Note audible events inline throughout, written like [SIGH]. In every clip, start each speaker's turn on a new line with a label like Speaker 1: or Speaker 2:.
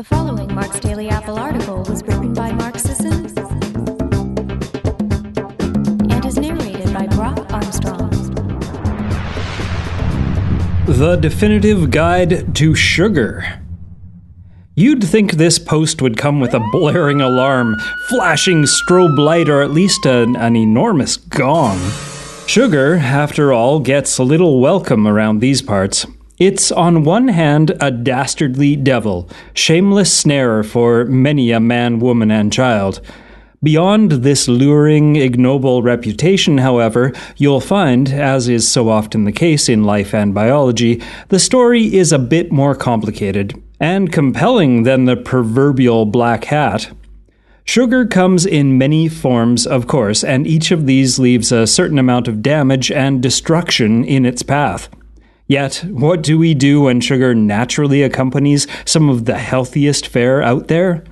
Speaker 1: The following Mark's Daily Apple article was written by Mark Sisson and is narrated by Brock Armstrong.
Speaker 2: The Definitive Guide to Sugar. You'd think this post would come with a blaring alarm, flashing strobe light, or at least an, an enormous gong. Sugar, after all, gets a little welcome around these parts. It's on one hand a dastardly devil, shameless snare for many a man, woman, and child. Beyond this luring, ignoble reputation, however, you'll find, as is so often the case in life and biology, the story is a bit more complicated and compelling than the proverbial black hat. Sugar comes in many forms, of course, and each of these leaves a certain amount of damage and destruction in its path. Yet, what do we do when sugar naturally accompanies some of the healthiest fare out there?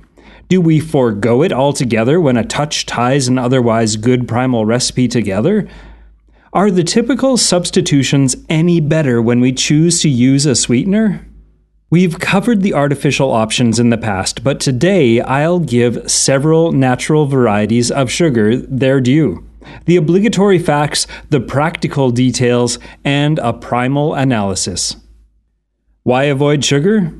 Speaker 2: Do we forego it altogether when a touch ties an otherwise good primal recipe together? Are the typical substitutions any better when we choose to use a sweetener? We've covered the artificial options in the past, but today I'll give several natural varieties of sugar their due the obligatory facts, the practical details, and a primal analysis. Why avoid sugar?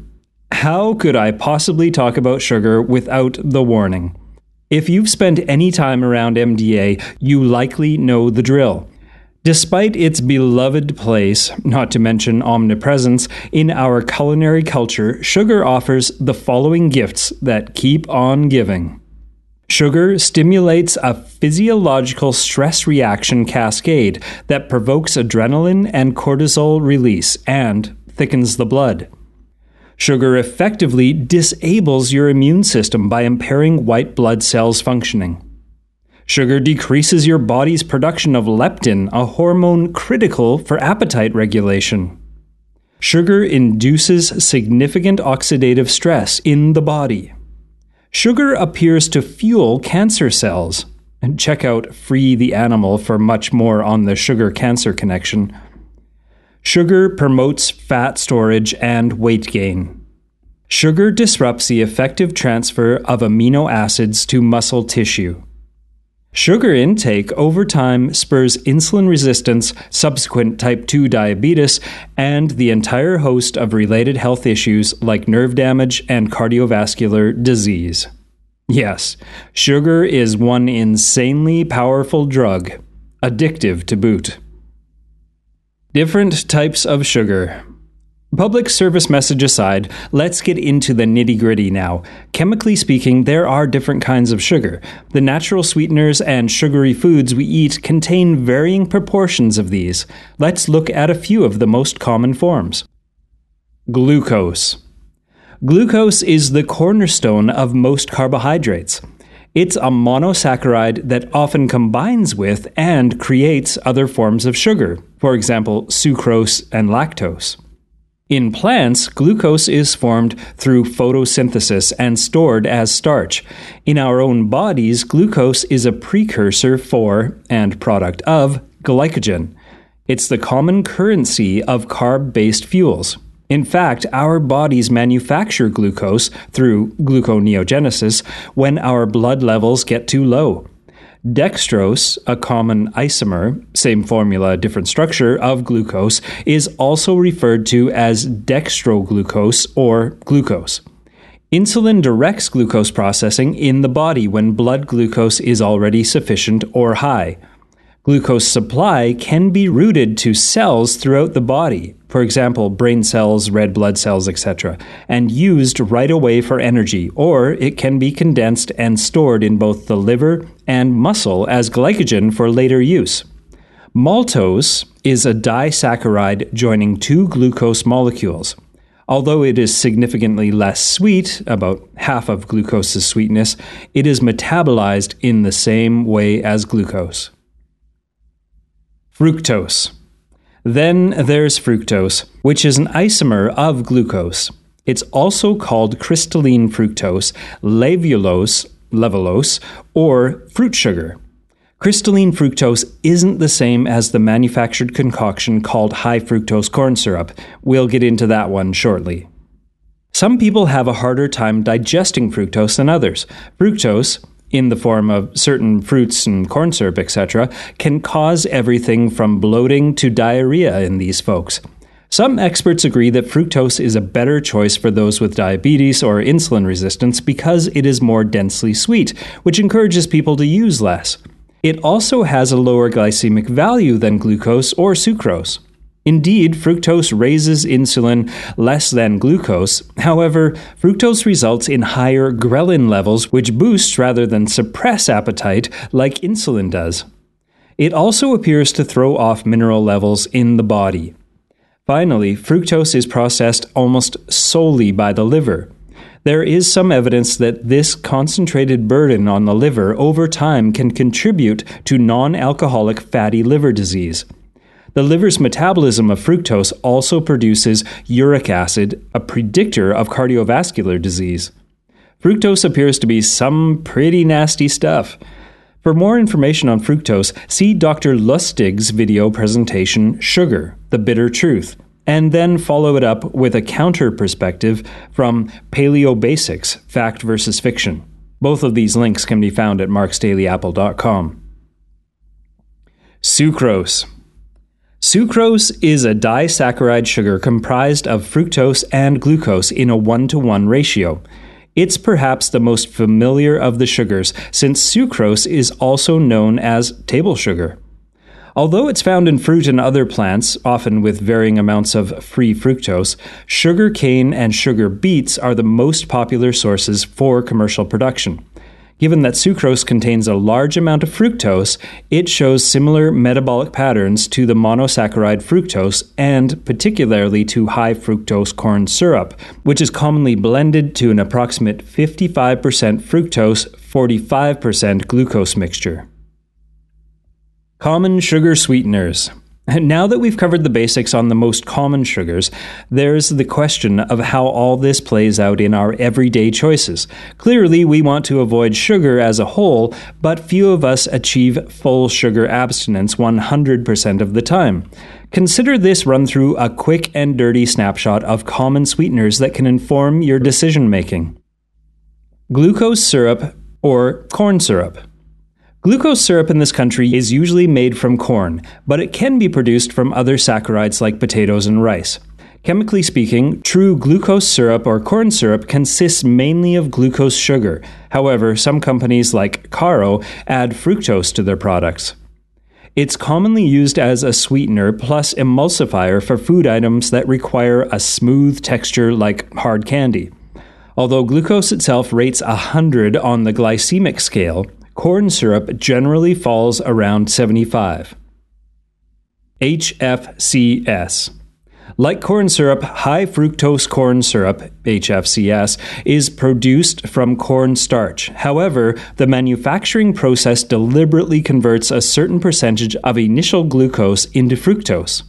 Speaker 2: How could I possibly talk about sugar without the warning? If you've spent any time around MDA, you likely know the drill. Despite its beloved place, not to mention omnipresence, in our culinary culture, sugar offers the following gifts that keep on giving. Sugar stimulates a physiological stress reaction cascade that provokes adrenaline and cortisol release and thickens the blood. Sugar effectively disables your immune system by impairing white blood cells functioning. Sugar decreases your body's production of leptin, a hormone critical for appetite regulation. Sugar induces significant oxidative stress in the body. Sugar appears to fuel cancer cells. And check out Free the Animal for much more on the sugar cancer connection. Sugar promotes fat storage and weight gain. Sugar disrupts the effective transfer of amino acids to muscle tissue. Sugar intake over time spurs insulin resistance, subsequent type 2 diabetes, and the entire host of related health issues like nerve damage and cardiovascular disease. Yes, sugar is one insanely powerful drug, addictive to boot. Different types of sugar. Public service message aside, let's get into the nitty gritty now. Chemically speaking, there are different kinds of sugar. The natural sweeteners and sugary foods we eat contain varying proportions of these. Let's look at a few of the most common forms. Glucose. Glucose is the cornerstone of most carbohydrates. It's a monosaccharide that often combines with and creates other forms of sugar, for example, sucrose and lactose. In plants, glucose is formed through photosynthesis and stored as starch. In our own bodies, glucose is a precursor for and product of glycogen. It's the common currency of carb based fuels. In fact, our bodies manufacture glucose through gluconeogenesis when our blood levels get too low. Dextrose, a common isomer, same formula, different structure, of glucose, is also referred to as dextroglucose or glucose. Insulin directs glucose processing in the body when blood glucose is already sufficient or high. Glucose supply can be routed to cells throughout the body, for example, brain cells, red blood cells, etc., and used right away for energy, or it can be condensed and stored in both the liver and muscle as glycogen for later use. Maltose is a disaccharide joining two glucose molecules. Although it is significantly less sweet, about half of glucose's sweetness, it is metabolized in the same way as glucose. Fructose. Then there's fructose, which is an isomer of glucose. It's also called crystalline fructose, levulose, levulose, or fruit sugar. Crystalline fructose isn't the same as the manufactured concoction called high fructose corn syrup. We'll get into that one shortly. Some people have a harder time digesting fructose than others. Fructose, in the form of certain fruits and corn syrup, etc., can cause everything from bloating to diarrhea in these folks. Some experts agree that fructose is a better choice for those with diabetes or insulin resistance because it is more densely sweet, which encourages people to use less. It also has a lower glycemic value than glucose or sucrose. Indeed, fructose raises insulin less than glucose. However, fructose results in higher ghrelin levels, which boosts rather than suppress appetite like insulin does. It also appears to throw off mineral levels in the body. Finally, fructose is processed almost solely by the liver. There is some evidence that this concentrated burden on the liver over time can contribute to non alcoholic fatty liver disease. The liver's metabolism of fructose also produces uric acid, a predictor of cardiovascular disease. Fructose appears to be some pretty nasty stuff. For more information on fructose, see Dr. Lustig's video presentation, Sugar, The Bitter Truth, and then follow it up with a counter perspective from Paleo Basics, Fact versus Fiction. Both of these links can be found at marksdailyapple.com. Sucrose. Sucrose is a disaccharide sugar comprised of fructose and glucose in a 1 to 1 ratio. It's perhaps the most familiar of the sugars, since sucrose is also known as table sugar. Although it's found in fruit and other plants, often with varying amounts of free fructose, sugar cane and sugar beets are the most popular sources for commercial production. Given that sucrose contains a large amount of fructose, it shows similar metabolic patterns to the monosaccharide fructose and particularly to high fructose corn syrup, which is commonly blended to an approximate 55% fructose, 45% glucose mixture. Common sugar sweeteners. [LAUGHS] Now that we've covered the basics on the most common sugars, there's the question of how all this plays out in our everyday choices. Clearly, we want to avoid sugar as a whole, but few of us achieve full sugar abstinence 100% of the time. Consider this run through a quick and dirty snapshot of common sweeteners that can inform your decision making. Glucose syrup or corn syrup. Glucose syrup in this country is usually made from corn, but it can be produced from other saccharides like potatoes and rice. Chemically speaking, true glucose syrup or corn syrup consists mainly of glucose sugar. However, some companies like Karo add fructose to their products. It's commonly used as a sweetener plus emulsifier for food items that require a smooth texture like hard candy. Although glucose itself rates 100 on the glycemic scale, corn syrup generally falls around 75. HFCS. Like corn syrup, high fructose corn syrup, HFCS, is produced from corn starch. However, the manufacturing process deliberately converts a certain percentage of initial glucose into fructose.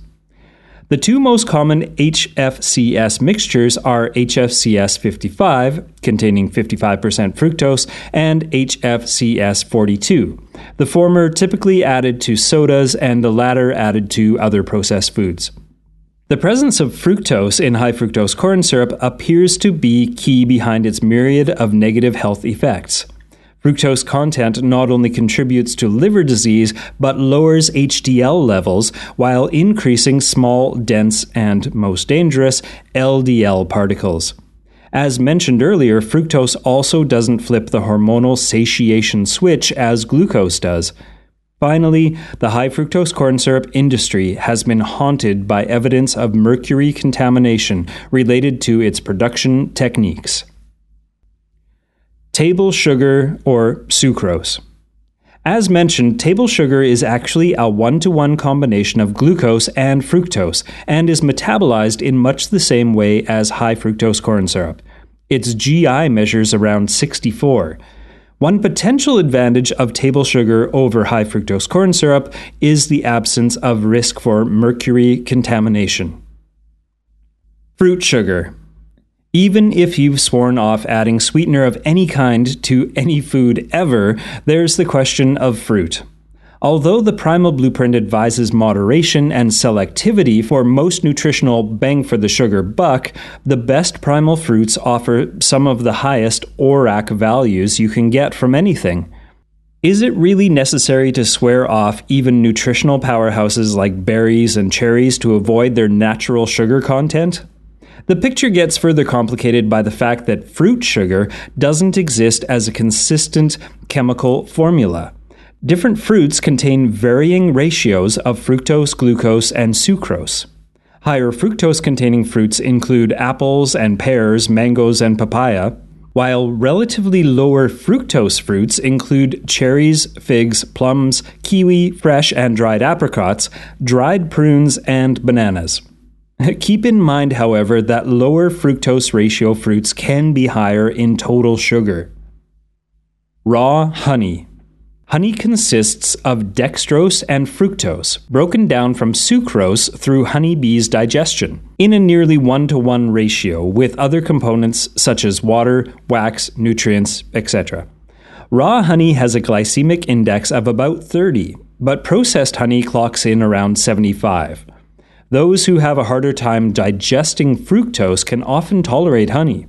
Speaker 2: The two most common HFCS mixtures are HFCS 55, containing 55% fructose, and HFCS 42, the former typically added to sodas and the latter added to other processed foods. The presence of fructose in high fructose corn syrup appears to be key behind its myriad of negative health effects. Fructose content not only contributes to liver disease, but lowers HDL levels while increasing small, dense, and most dangerous LDL particles. As mentioned earlier, fructose also doesn't flip the hormonal satiation switch as glucose does. Finally, the high fructose corn syrup industry has been haunted by evidence of mercury contamination related to its production techniques table sugar or sucrose. As mentioned, table sugar is actually a one to one combination of glucose and fructose and is metabolized in much the same way as high fructose corn syrup. Its GI measures around 64. One potential advantage of table sugar over high fructose corn syrup is the absence of risk for mercury contamination. Fruit sugar. Even if you've sworn off adding sweetener of any kind to any food ever, there's the question of fruit. Although the Primal Blueprint advises moderation and selectivity for most nutritional bang for the sugar buck, the best primal fruits offer some of the highest ORAC values you can get from anything. Is it really necessary to swear off even nutritional powerhouses like berries and cherries to avoid their natural sugar content? The picture gets further complicated by the fact that fruit sugar doesn't exist as a consistent chemical formula. Different fruits contain varying ratios of fructose, glucose, and sucrose. Higher fructose containing fruits include apples and pears, mangoes, and papaya, while relatively lower fructose fruits include cherries, figs, plums, kiwi, fresh and dried apricots, dried prunes, and bananas. [LAUGHS] Keep in mind, however, that lower fructose ratio fruits can be higher in total sugar. Raw honey. Honey consists of dextrose and fructose, broken down from sucrose through honeybees' digestion, in a nearly one to one ratio with other components such as water, wax, nutrients, etc. Raw honey has a glycemic index of about 30, but processed honey clocks in around 75. Those who have a harder time digesting fructose can often tolerate honey.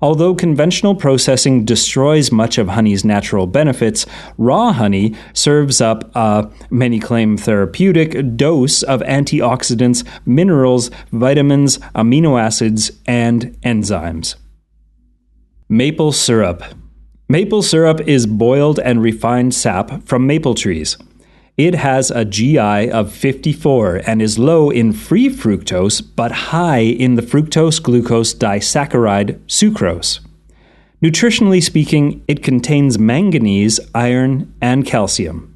Speaker 2: Although conventional processing destroys much of honey's natural benefits, raw honey serves up a, many claim, therapeutic dose of antioxidants, minerals, vitamins, amino acids, and enzymes. Maple syrup. Maple syrup is boiled and refined sap from maple trees. It has a GI of 54 and is low in free fructose but high in the fructose glucose disaccharide sucrose. Nutritionally speaking, it contains manganese, iron, and calcium.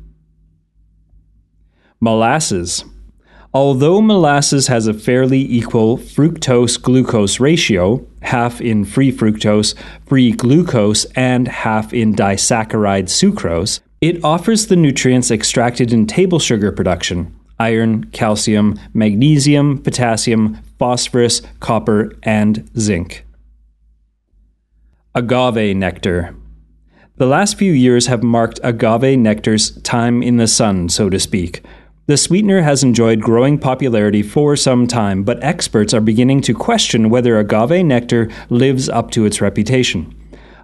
Speaker 2: Molasses. Although molasses has a fairly equal fructose glucose ratio, half in free fructose, free glucose, and half in disaccharide sucrose, it offers the nutrients extracted in table sugar production iron, calcium, magnesium, potassium, phosphorus, copper, and zinc. Agave nectar. The last few years have marked agave nectar's time in the sun, so to speak. The sweetener has enjoyed growing popularity for some time, but experts are beginning to question whether agave nectar lives up to its reputation.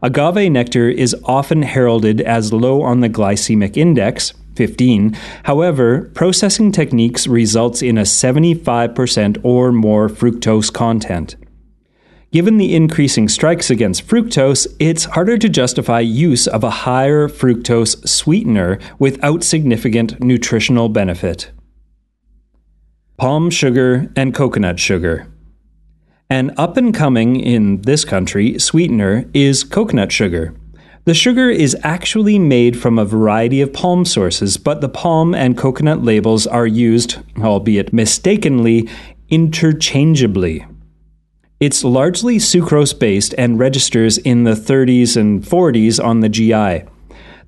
Speaker 2: Agave nectar is often heralded as low on the glycemic index, 15. However, processing techniques results in a 75% or more fructose content. Given the increasing strikes against fructose, it's harder to justify use of a higher fructose sweetener without significant nutritional benefit. Palm sugar and coconut sugar. An up and coming, in this country, sweetener is coconut sugar. The sugar is actually made from a variety of palm sources, but the palm and coconut labels are used, albeit mistakenly, interchangeably. It's largely sucrose based and registers in the 30s and 40s on the GI.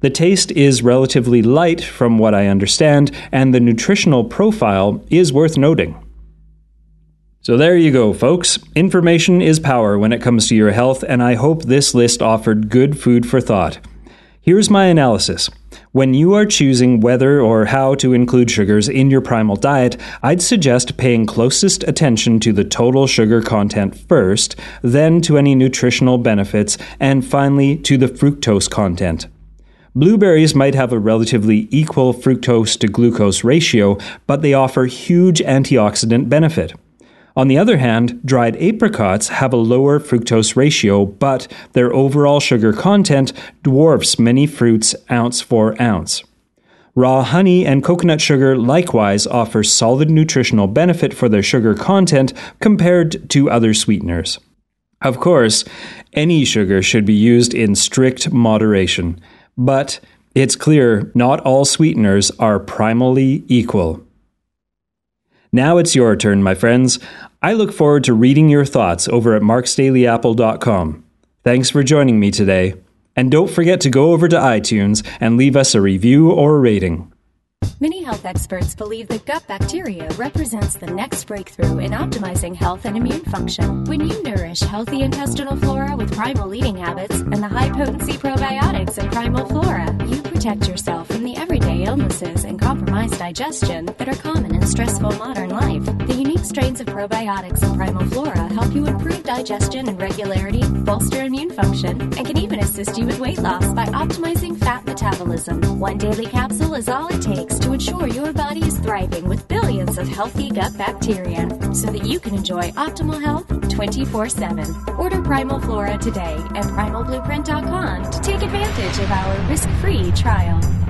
Speaker 2: The taste is relatively light, from what I understand, and the nutritional profile is worth noting. So there you go, folks. Information is power when it comes to your health, and I hope this list offered good food for thought. Here's my analysis. When you are choosing whether or how to include sugars in your primal diet, I'd suggest paying closest attention to the total sugar content first, then to any nutritional benefits, and finally to the fructose content. Blueberries might have a relatively equal fructose to glucose ratio, but they offer huge antioxidant benefit. On the other hand, dried apricots have a lower fructose ratio, but their overall sugar content dwarfs many fruits ounce for ounce. Raw honey and coconut sugar likewise offer solid nutritional benefit for their sugar content compared to other sweeteners. Of course, any sugar should be used in strict moderation, but it's clear not all sweeteners are primally equal. Now it's your turn, my friends. I look forward to reading your thoughts over at marksdailyapple.com. Thanks for joining me today. And don't forget to go over to iTunes and leave us a review or a rating.
Speaker 1: Many health experts believe that gut bacteria represents the next breakthrough in optimizing health and immune function. When you nourish healthy intestinal flora with primal eating habits and the high potency probiotics of Primal Flora, you protect yourself from the everyday illnesses and compromised digestion that are common in stressful modern life. The unique strains of probiotics and Primal Flora digestion and regularity, bolster immune function, and can even assist you with weight loss by optimizing fat metabolism. One daily capsule is all it takes to ensure your body is thriving with billions of healthy gut bacteria so that you can enjoy optimal health 24 7. Order Primal Flora today at primalblueprint.com to take advantage of our risk free trial.